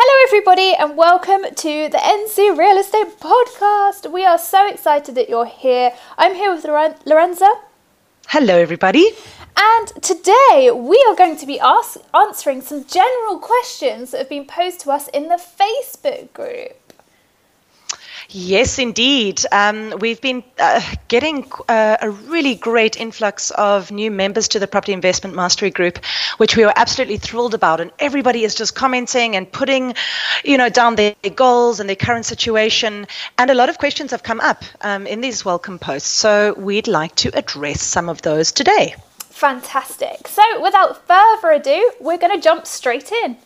Hello, everybody, and welcome to the NC Real Estate Podcast. We are so excited that you're here. I'm here with Lorenza. Hello, everybody. And today we are going to be ask- answering some general questions that have been posed to us in the Facebook group. Yes, indeed. Um, we've been uh, getting uh, a really great influx of new members to the Property Investment Mastery Group, which we are absolutely thrilled about. And everybody is just commenting and putting, you know, down their goals and their current situation. And a lot of questions have come up um, in these welcome posts. So we'd like to address some of those today. Fantastic. So, without further ado, we're going to jump straight in.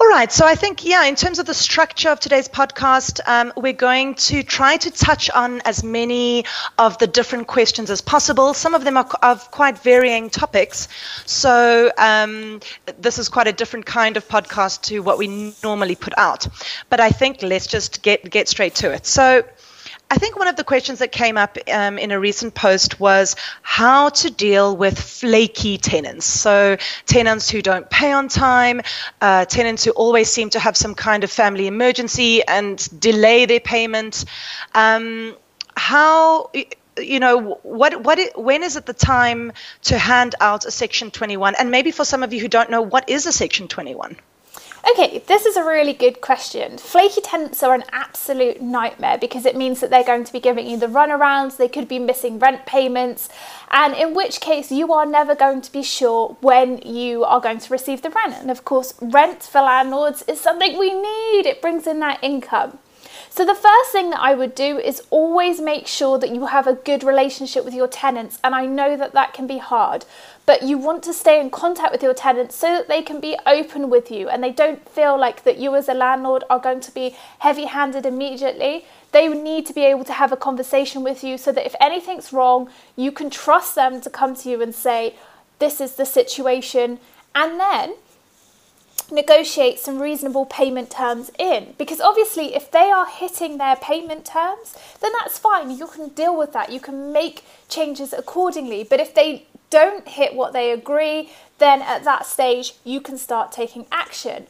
All right. So I think, yeah, in terms of the structure of today's podcast, um, we're going to try to touch on as many of the different questions as possible. Some of them are of quite varying topics. So um, this is quite a different kind of podcast to what we normally put out. But I think let's just get get straight to it. So I think one of the questions that came up um, in a recent post was how to deal with flaky tenants. So, tenants who don't pay on time, uh, tenants who always seem to have some kind of family emergency and delay their payment. Um, how you know what what when is it the time to hand out a section 21 and maybe for some of you who don't know what is a section 21 Okay, this is a really good question. Flaky tenants are an absolute nightmare because it means that they're going to be giving you the runarounds, they could be missing rent payments, and in which case you are never going to be sure when you are going to receive the rent. And of course, rent for landlords is something we need, it brings in that income. So, the first thing that I would do is always make sure that you have a good relationship with your tenants. And I know that that can be hard, but you want to stay in contact with your tenants so that they can be open with you and they don't feel like that you as a landlord are going to be heavy handed immediately. They need to be able to have a conversation with you so that if anything's wrong, you can trust them to come to you and say, This is the situation. And then negotiate some reasonable payment terms in. Because obviously if they are hitting their payment terms then that's fine. You can deal with that. You can make changes accordingly. But if they don't hit what they agree then at that stage you can start taking action.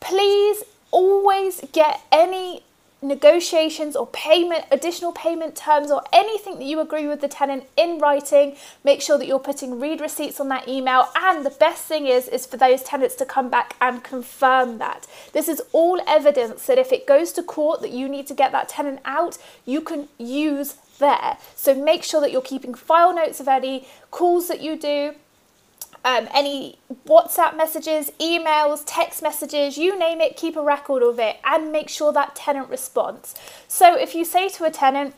Please always get any negotiations or payment, additional payment terms, or anything that you agree with the tenant in writing. Make sure that you're putting read receipts on that email. And the best thing is, is for those tenants to come back and confirm that. This is all evidence that if it goes to court that you need to get that tenant out, you can use there. So make sure that you're keeping file notes of any calls that you do, um, any WhatsApp messages, emails, text messages, you name it, keep a record of it and make sure that tenant responds. So if you say to a tenant,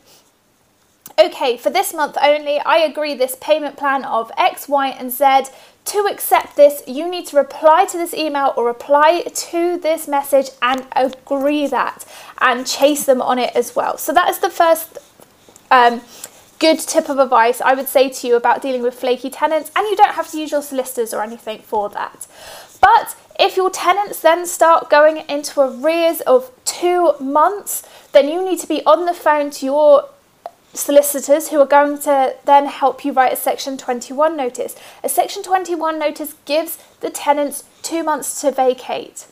okay, for this month only, I agree this payment plan of X, Y, and Z. To accept this, you need to reply to this email or reply to this message and agree that and chase them on it as well. So that is the first um, good tip of advice I would say to you about dealing with flaky tenants, and you don't have to use your solicitors or anything for that. But if your tenants then start going into arrears of two months, then you need to be on the phone to your solicitors who are going to then help you write a Section 21 notice. A Section 21 notice gives the tenants two months to vacate.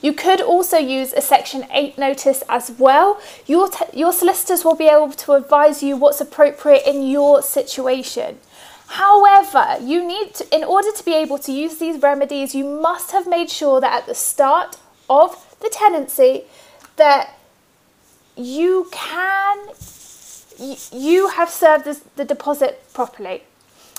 You could also use a Section 8 notice as well. Your, your solicitors will be able to advise you what's appropriate in your situation. However, you need to, in order to be able to use these remedies, you must have made sure that at the start of the tenancy that you can you have served the deposit properly.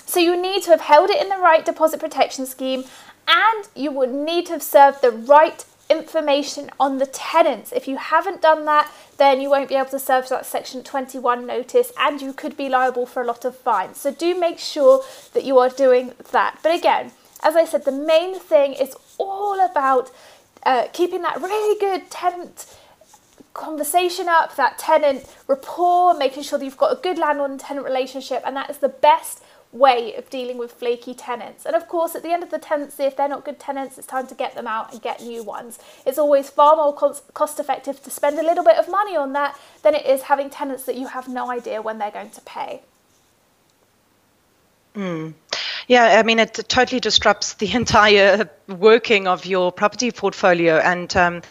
So you need to have held it in the right deposit protection scheme and you would need to have served the right information on the tenants. If you haven't done that, then you won't be able to serve that Section 21 notice and you could be liable for a lot of fines. So do make sure that you are doing that. But again, as I said, the main thing is all about uh, keeping that really good tenant conversation up, that tenant rapport, making sure that you've got a good landlord and tenant relationship, and that is the best way of dealing with flaky tenants. And of course, at the end of the tenancy, if they're not good tenants, it's time to get them out and get new ones. It's always far more cost effective to spend a little bit of money on that than it is having tenants that you have no idea when they're going to pay. Mm. Yeah, I mean, it totally disrupts the entire working of your property portfolio, and um,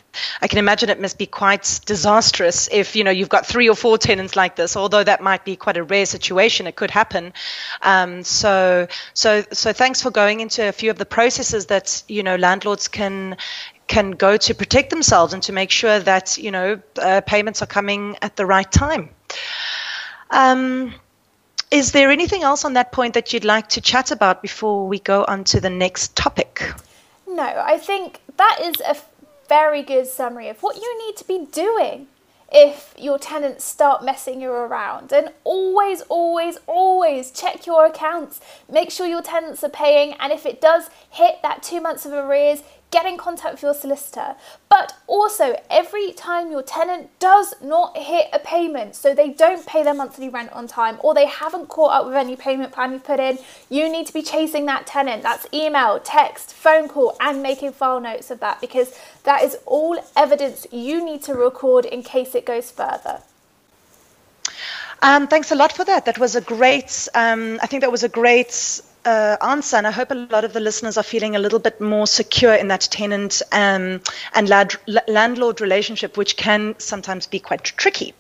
I can imagine it must be quite disastrous if you know you've got three or four tenants like this. Although that might be quite a rare situation, it could happen. Um, so, so, so, thanks for going into a few of the processes that you know landlords can can go to protect themselves and to make sure that you know uh, payments are coming at the right time. Um, is there anything else on that point that you'd like to chat about before we go on to the next topic? No, I think that is a very good summary of what you need to be doing if your tenants start messing you around. And always, always, always check your accounts. Make sure your tenants are paying. And if it does hit that two months of arrears, get in contact with your solicitor. But also, every time your tenant does not hit a payment, so they don't pay their monthly rent on time or they haven't caught up with any payment plan you've put in, you need to be chasing that tenant. That's email, text, phone call, and making file notes of that because that is all evidence you need to record in case it goes further. Um, thanks a lot for that. That was a great, um, I think that was a great uh, answer, and I hope a lot of the listeners are feeling a little bit more secure in that tenant um, and lad- landlord relationship, which can sometimes be quite tricky.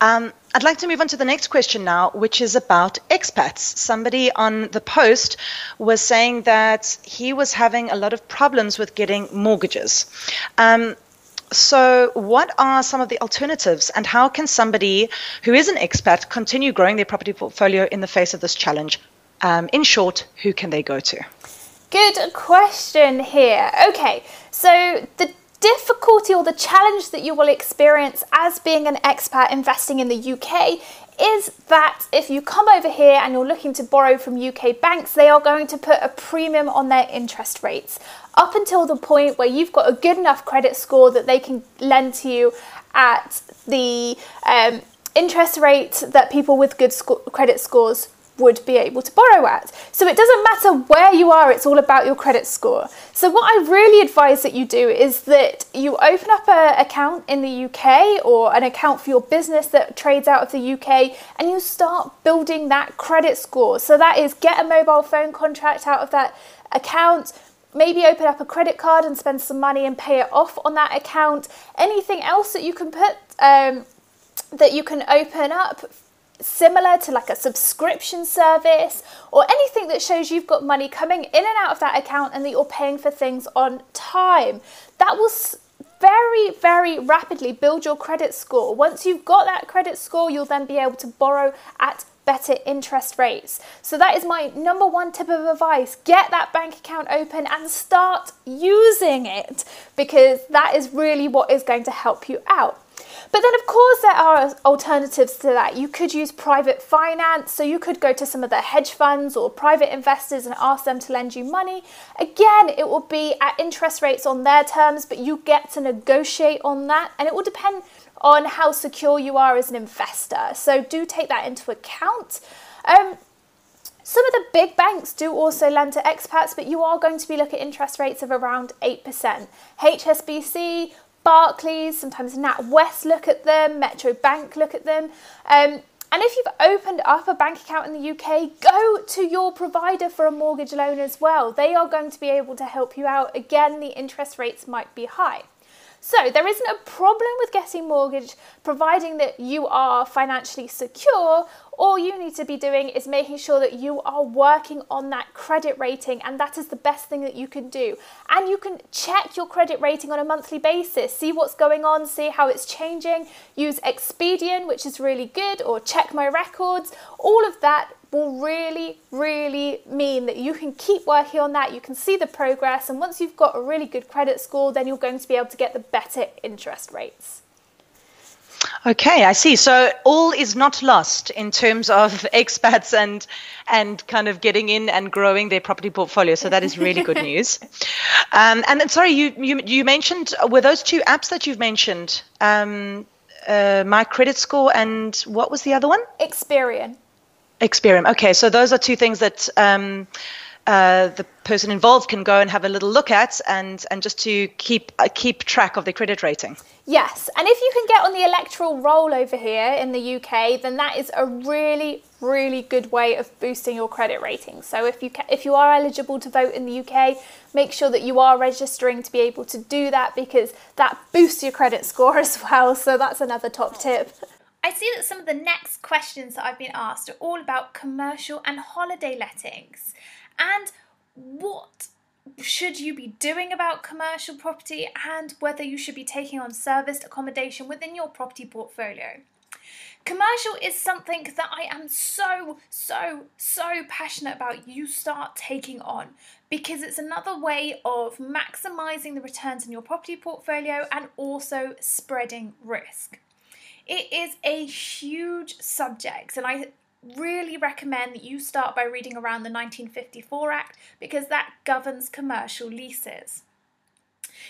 Um, I'd like to move on to the next question now, which is about expats. Somebody on the post was saying that he was having a lot of problems with getting mortgages. Um, so, what are some of the alternatives, and how can somebody who is an expat continue growing their property portfolio in the face of this challenge? Um, in short, who can they go to? Good question here. Okay, so the difficulty or the challenge that you will experience as being an expat investing in the UK is that if you come over here and you're looking to borrow from UK banks, they are going to put a premium on their interest rates up until the point where you've got a good enough credit score that they can lend to you at the um, interest rate that people with good sco- credit scores would be able to borrow at. So it doesn't matter where you are, it's all about your credit score. So what I really advise that you do is that you open up an account in the UK or an account for your business that trades out of the UK and you start building that credit score. So that is get a mobile phone contract out of that account, maybe open up a credit card and spend some money and pay it off on that account. Anything else that you can put um, that you can open up similar to like a subscription service or anything that shows you've got money coming in and out of that account and that you're paying for things on time. That will very, very rapidly build your credit score. Once you've got that credit score, you'll then be able to borrow at better interest rates. So, that is my number one tip of advice get that bank account open and start using it because that is really what is going to help you out. But then, of course, there are alternatives to that. You could use private finance, so you could go to some of the hedge funds or private investors and ask them to lend you money. Again, it will be at interest rates on their terms, but you get to negotiate on that, and it will depend on how secure you are as an investor. So, do take that into account. Um, some of the big banks do also lend to expats, but you are going to be looking at interest rates of around 8%. HSBC, Barclays, sometimes NatWest look at them, Metro Bank look at them. Um, and if you've opened up a bank account in the UK, go to your provider for a mortgage loan as well. They are going to be able to help you out. Again, the interest rates might be high. So there isn't a problem with getting mortgage providing that you are financially secure. All you need to be doing is making sure that you are working on that credit rating, and that is the best thing that you can do. And you can check your credit rating on a monthly basis, see what's going on, see how it's changing. Use Experian, which is really good, or check my records. All of that will really, really mean that you can keep working on that. You can see the progress, and once you've got a really good credit score, then you're going to be able to get the better interest rates. Okay, I see. So all is not lost in terms of expats and and kind of getting in and growing their property portfolio. So that is really good news. Um, and then, sorry, you, you you mentioned were those two apps that you've mentioned, um, uh, My Credit Score and what was the other one? Experian. Experian. Okay, so those are two things that. Um, uh, the person involved can go and have a little look at and and just to keep uh, keep track of their credit rating. Yes, and if you can get on the electoral roll over here in the UK, then that is a really really good way of boosting your credit rating. So if you ca- if you are eligible to vote in the UK, make sure that you are registering to be able to do that because that boosts your credit score as well. So that's another top tip. I see that some of the next questions that I've been asked are all about commercial and holiday lettings and what should you be doing about commercial property and whether you should be taking on serviced accommodation within your property portfolio. Commercial is something that I am so, so, so passionate about you start taking on because it's another way of maximizing the returns in your property portfolio and also spreading risk. It is a huge subject, and I really recommend that you start by reading around the 1954 Act because that governs commercial leases.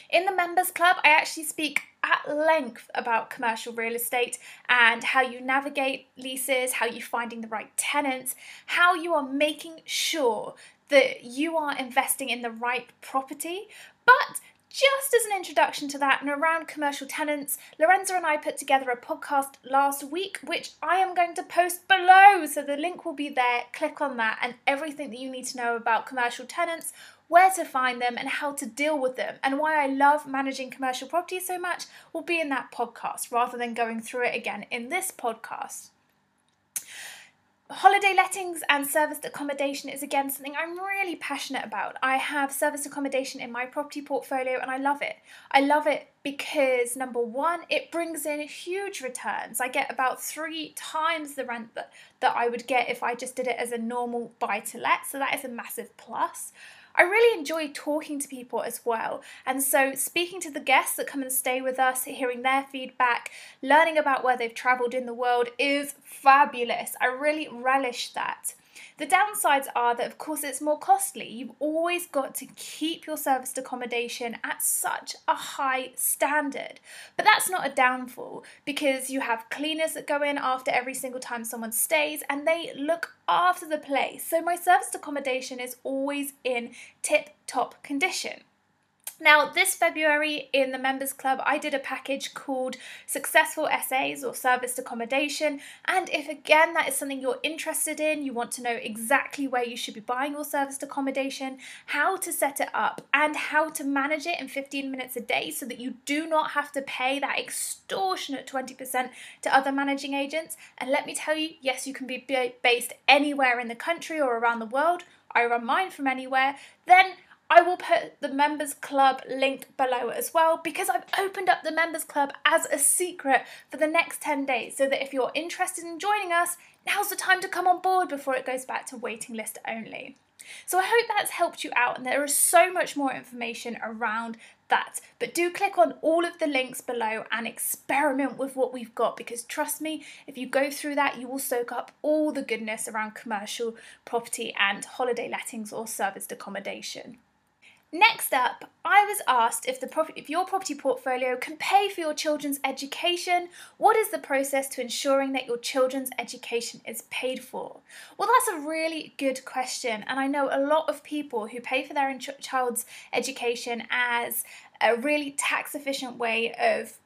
In the Members Club, I actually speak at length about commercial real estate and how you navigate leases, how you're finding the right tenants, how you are making sure that you are investing in the right property, but just as an introduction to that and around commercial tenants, Lorenza and I put together a podcast last week, which I am going to post below. So the link will be there. Click on that, and everything that you need to know about commercial tenants, where to find them, and how to deal with them, and why I love managing commercial property so much will be in that podcast rather than going through it again in this podcast. Holiday lettings and serviced accommodation is again something I'm really passionate about. I have serviced accommodation in my property portfolio and I love it. I love it because number one, it brings in huge returns. I get about three times the rent that, that I would get if I just did it as a normal buy to let, so that is a massive plus. I really enjoy talking to people as well. And so, speaking to the guests that come and stay with us, hearing their feedback, learning about where they've travelled in the world is fabulous. I really relish that. The downsides are that, of course, it's more costly. You've always got to keep your serviced accommodation at such a high standard. But that's not a downfall because you have cleaners that go in after every single time someone stays and they look after the place. So, my serviced accommodation is always in tip top condition. Now, this February in the Members Club, I did a package called Successful Essays or Serviced Accommodation. And if again that is something you're interested in, you want to know exactly where you should be buying your serviced accommodation, how to set it up, and how to manage it in 15 minutes a day so that you do not have to pay that extortionate 20% to other managing agents. And let me tell you, yes, you can be based anywhere in the country or around the world. I run mine from anywhere. Then I will put the members club link below as well because I've opened up the members club as a secret for the next 10 days so that if you're interested in joining us, now's the time to come on board before it goes back to waiting list only. So I hope that's helped you out and there is so much more information around that. But do click on all of the links below and experiment with what we've got because trust me, if you go through that, you will soak up all the goodness around commercial property and holiday lettings or serviced accommodation. Next up, I was asked if the if your property portfolio can pay for your children's education. What is the process to ensuring that your children's education is paid for? Well, that's a really good question, and I know a lot of people who pay for their child's education as a really tax efficient way of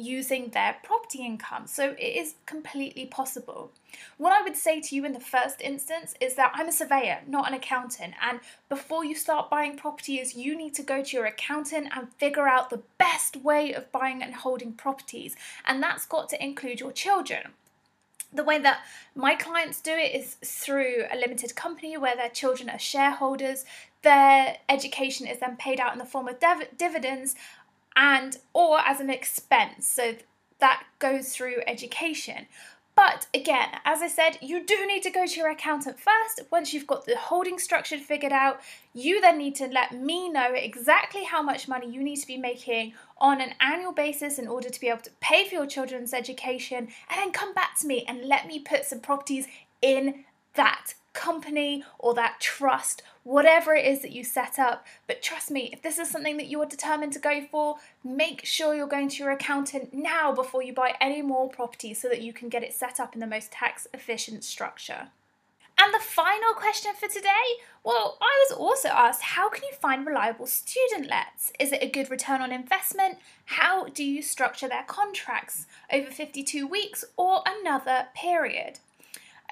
using their property income. So it is completely possible. What I would say to you in the first instance is that I'm a surveyor, not an accountant. And before you start buying properties, you need to go to your accountant and figure out the best way of buying and holding properties. And that's got to include your children the way that my clients do it is through a limited company where their children are shareholders. Their education is then paid out in the form of div- dividends and or as an expense so that goes through education But again, as I said, you do need to go to your accountant first. Once you've got the holding structure figured out, you then need to let me know exactly how much money you need to be making on an annual basis in order to be able to pay for your children's education, and then come back to me and let me put some properties in that company or that trust, whatever it is that you set up. But trust me, if this is something that you are determined to go for, make sure you're going to your accountant now before you buy any more property so that you can get it set up in the most tax efficient structure. And the final question for today well, I was also asked how can you find reliable student lets? Is it a good return on investment? How do you structure their contracts over 52 weeks or another period?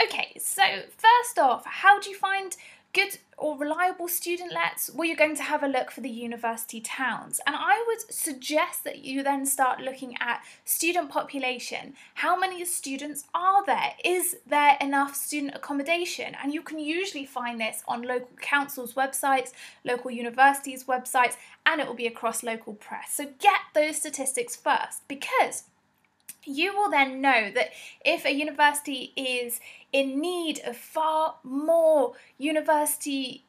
Okay, so first off, how do you find good or reliable student lets? Well, you're going to have a look for the university towns. And I would suggest that you then start looking at student population. How many students are there? Is there enough student accommodation? And you can usually find this on local councils' websites, local universities' websites, and it will be across local press. So get those statistics first because you will then know that if a university is in need of far more university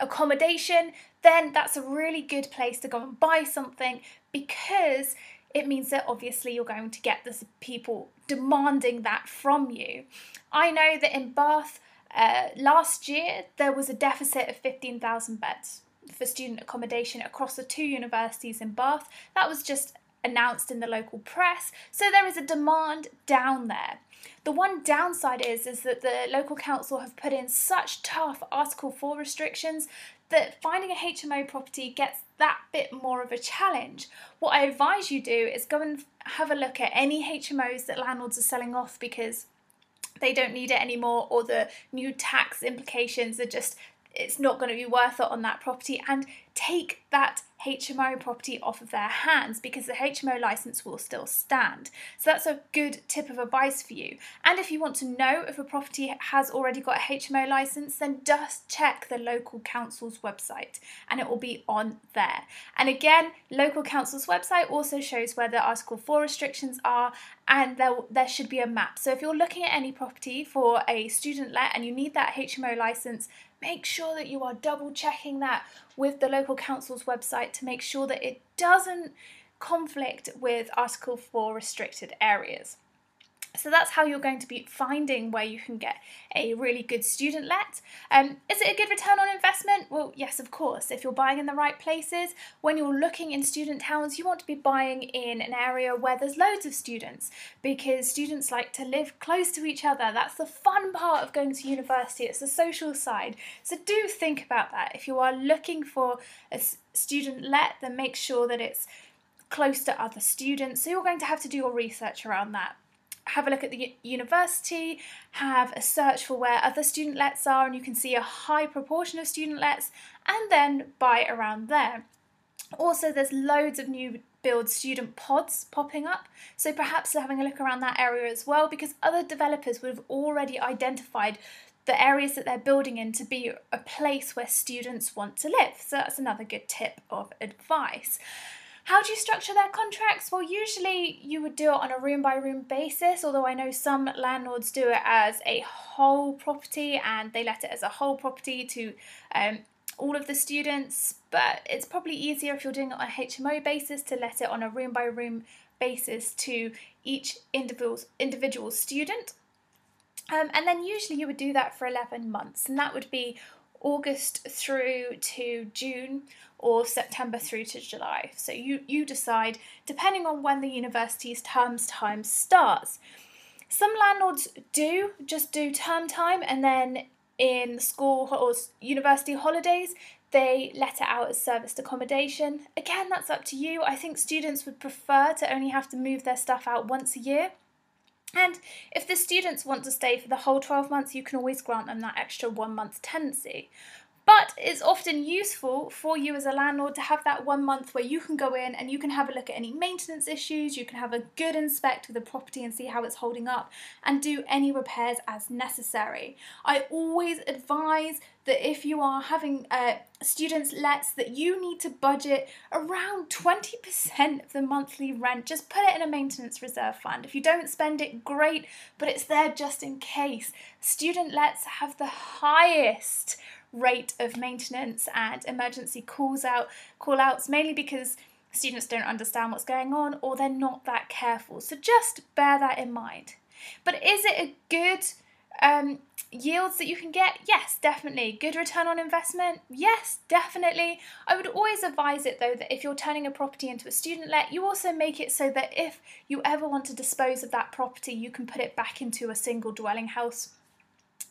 accommodation, then that's a really good place to go and buy something because it means that obviously you're going to get the people demanding that from you. I know that in Bath uh, last year there was a deficit of 15,000 beds for student accommodation across the two universities in Bath. That was just announced in the local press, so there is a demand down there. The one downside is is that the local council have put in such tough Article 4 restrictions that finding a HMO property gets that bit more of a challenge. What I advise you do is go and have a look at any HMOs that landlords are selling off because they don't need it anymore or the new tax implications are just it's not going to be worth it on that property and take that HMO property off of their hands because the HMO license will still stand. So that's a good tip of advice for you. And if you want to know if a property has already got a HMO license, then just check the local council's website and it will be on there. And again, local council's website also shows where the Article 4 restrictions are and there, there should be a map. So if you're looking at any property for a student let and you need that HMO license, make sure that you are double checking that with the local council's website to make sure that it doesn't conflict with Article 4 restricted areas. So that's how you're going to be finding where you can get a really good student let. Um, is it a good return on investment? Well, yes, of course. If you're buying in the right places, when you're looking in student towns, you want to be buying in an area where there's loads of students because students like to live close to each other. That's the fun part of going to university, it's the social side. So do think about that. If you are looking for a student let, then make sure that it's close to other students. So you're going to have to do your research around that have a look at the university, have a search for where other student lets are, and you can see a high proportion of student lets, and then buy around there. Also, there's loads of new build student pods popping up, so perhaps having a look around that area as well, because other developers would have already identified the areas that they're building in to be a place where students want to live. So that's another good tip of advice. How do you structure their contracts? Well, usually you would do it on a room by room basis, although I know some landlords do it as a whole property and they let it as a whole property to um, all of the students. But it's probably easier if you're doing it on a HMO basis to let it on a room by room basis to each individual, individual student. Um, and then usually you would do that for 11 months, and that would be August through to June or September through to July. So you, you decide depending on when the university's terms time starts. Some landlords do just do term time and then in school or university holidays they let it out as serviced accommodation. Again, that's up to you. I think students would prefer to only have to move their stuff out once a year. And if the students want to stay for the whole 12 months, you can always grant them that extra one month tenancy. But it's often useful for you as a landlord to have that one month where you can go in and you can have a look at any maintenance issues, you can have a good inspect of the property and see how it's holding up, and do any repairs as necessary. I always advise that if you are having uh, students lets that you need to budget around 20% of the monthly rent. Just put it in a maintenance reserve fund. If you don't spend it great but it's there just in case. Student lets have the highest rate of maintenance and emergency calls out call outs mainly because students don't understand what's going on or they're not that careful. So just bear that in mind. But is it a good um, yields that you can get? Yes, definitely. Good return on investment? Yes, definitely. I would always advise it though that if you're turning a property into a student let, you also make it so that if you ever want to dispose of that property, you can put it back into a single dwelling house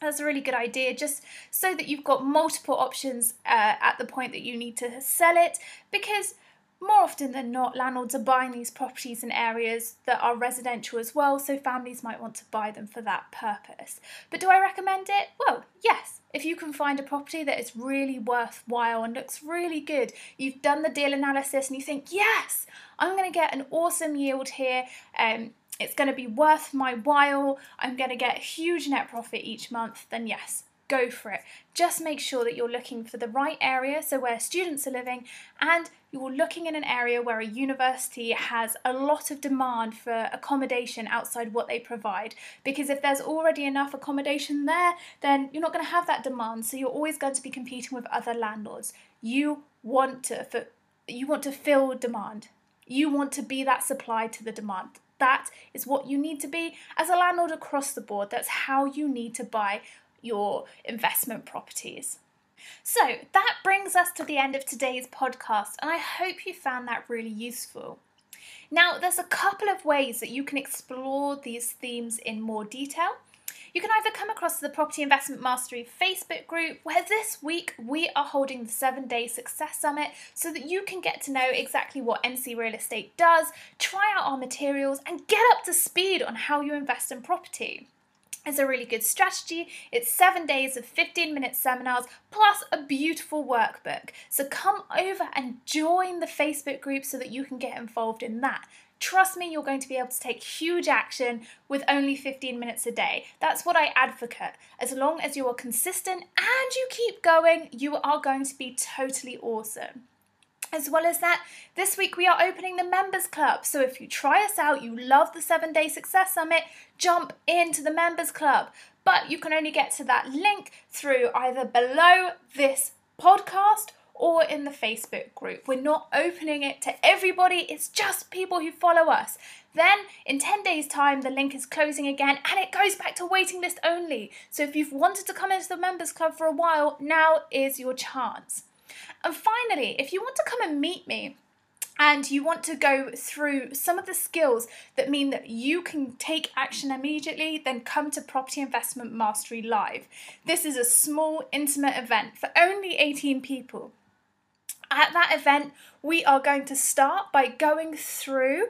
that's a really good idea, just so that you've got multiple options uh, at the point that you need to sell it. Because more often than not, landlords are buying these properties in areas that are residential as well, so families might want to buy them for that purpose. But do I recommend it? Well, yes. If you can find a property that is really worthwhile and looks really good, you've done the deal analysis and you think, yes, I'm going to get an awesome yield here. Um, it's going to be worth my while, I'm going to get a huge net profit each month, then yes, go for it. Just make sure that you're looking for the right area, so where students are living, and you're looking in an area where a university has a lot of demand for accommodation outside what they provide. Because if there's already enough accommodation there, then you're not going to have that demand, so you're always going to be competing with other landlords. You want to you want to fill demand. You want to be that supply to the demand. That is what you need to be as a landlord across the board. That's how you need to buy your investment properties. So that brings us to the end of today's podcast, and I hope you found that really useful. Now, there's a couple of ways that you can explore these themes in more detail. You can either come across the Property Investment Mastery Facebook group, where this week we are holding the seven day success summit so that you can get to know exactly what NC Real Estate does, try out our materials, and get up to speed on how you invest in property. It's a really good strategy. It's seven days of 15 minute seminars plus a beautiful workbook. So come over and join the Facebook group so that you can get involved in that. Trust me, you're going to be able to take huge action with only 15 minutes a day. That's what I advocate. As long as you are consistent and you keep going, you are going to be totally awesome. As well as that, this week we are opening the Members Club. So if you try us out, you love the seven day success summit, jump into the Members Club. But you can only get to that link through either below this podcast or in the Facebook group. We're not opening it to everybody, it's just people who follow us. Then, in 10 days' time, the link is closing again and it goes back to waiting list only. So, if you've wanted to come into the members club for a while, now is your chance. And finally, if you want to come and meet me, and you want to go through some of the skills that mean that you can take action immediately, then come to Property Investment Mastery Live. This is a small, intimate event for only 18 people. At that event, we are going to start by going through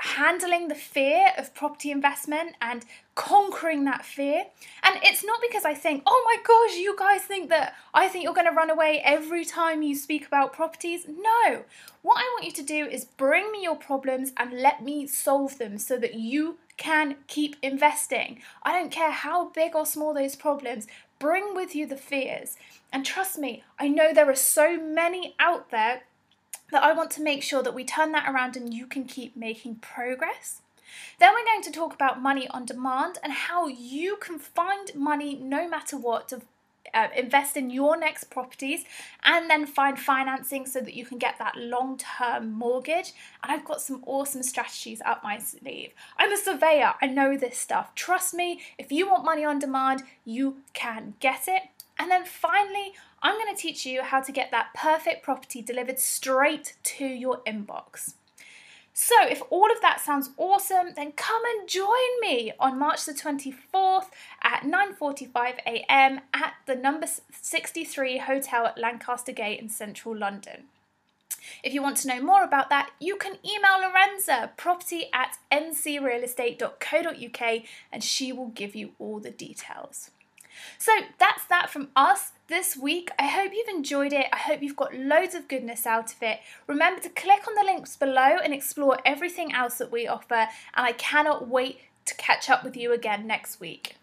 handling the fear of property investment and conquering that fear. And it's not because I think, oh my gosh, you guys think that I think you're going to run away every time you speak about properties. No. What I want you to do is bring me your problems and let me solve them so that you can keep investing. I don't care how big or small those problems, bring with you the fears. And trust me, I know there are so many out there that I want to make sure that we turn that around and you can keep making progress. Then we're going to talk about money on demand and how you can find money no matter what to uh, invest in your next properties and then find financing so that you can get that long term mortgage. And I've got some awesome strategies up my sleeve. I'm a surveyor, I know this stuff. Trust me, if you want money on demand, you can get it. And then finally, I'm going to teach you how to get that perfect property delivered straight to your inbox. So, if all of that sounds awesome, then come and join me on March the 24th at 9:45 a.m. at the number 63 Hotel at Lancaster Gate in central London. If you want to know more about that, you can email Lorenza, property at ncrealestate.co.uk, and she will give you all the details. So that's that from us this week. I hope you've enjoyed it. I hope you've got loads of goodness out of it. Remember to click on the links below and explore everything else that we offer. And I cannot wait to catch up with you again next week.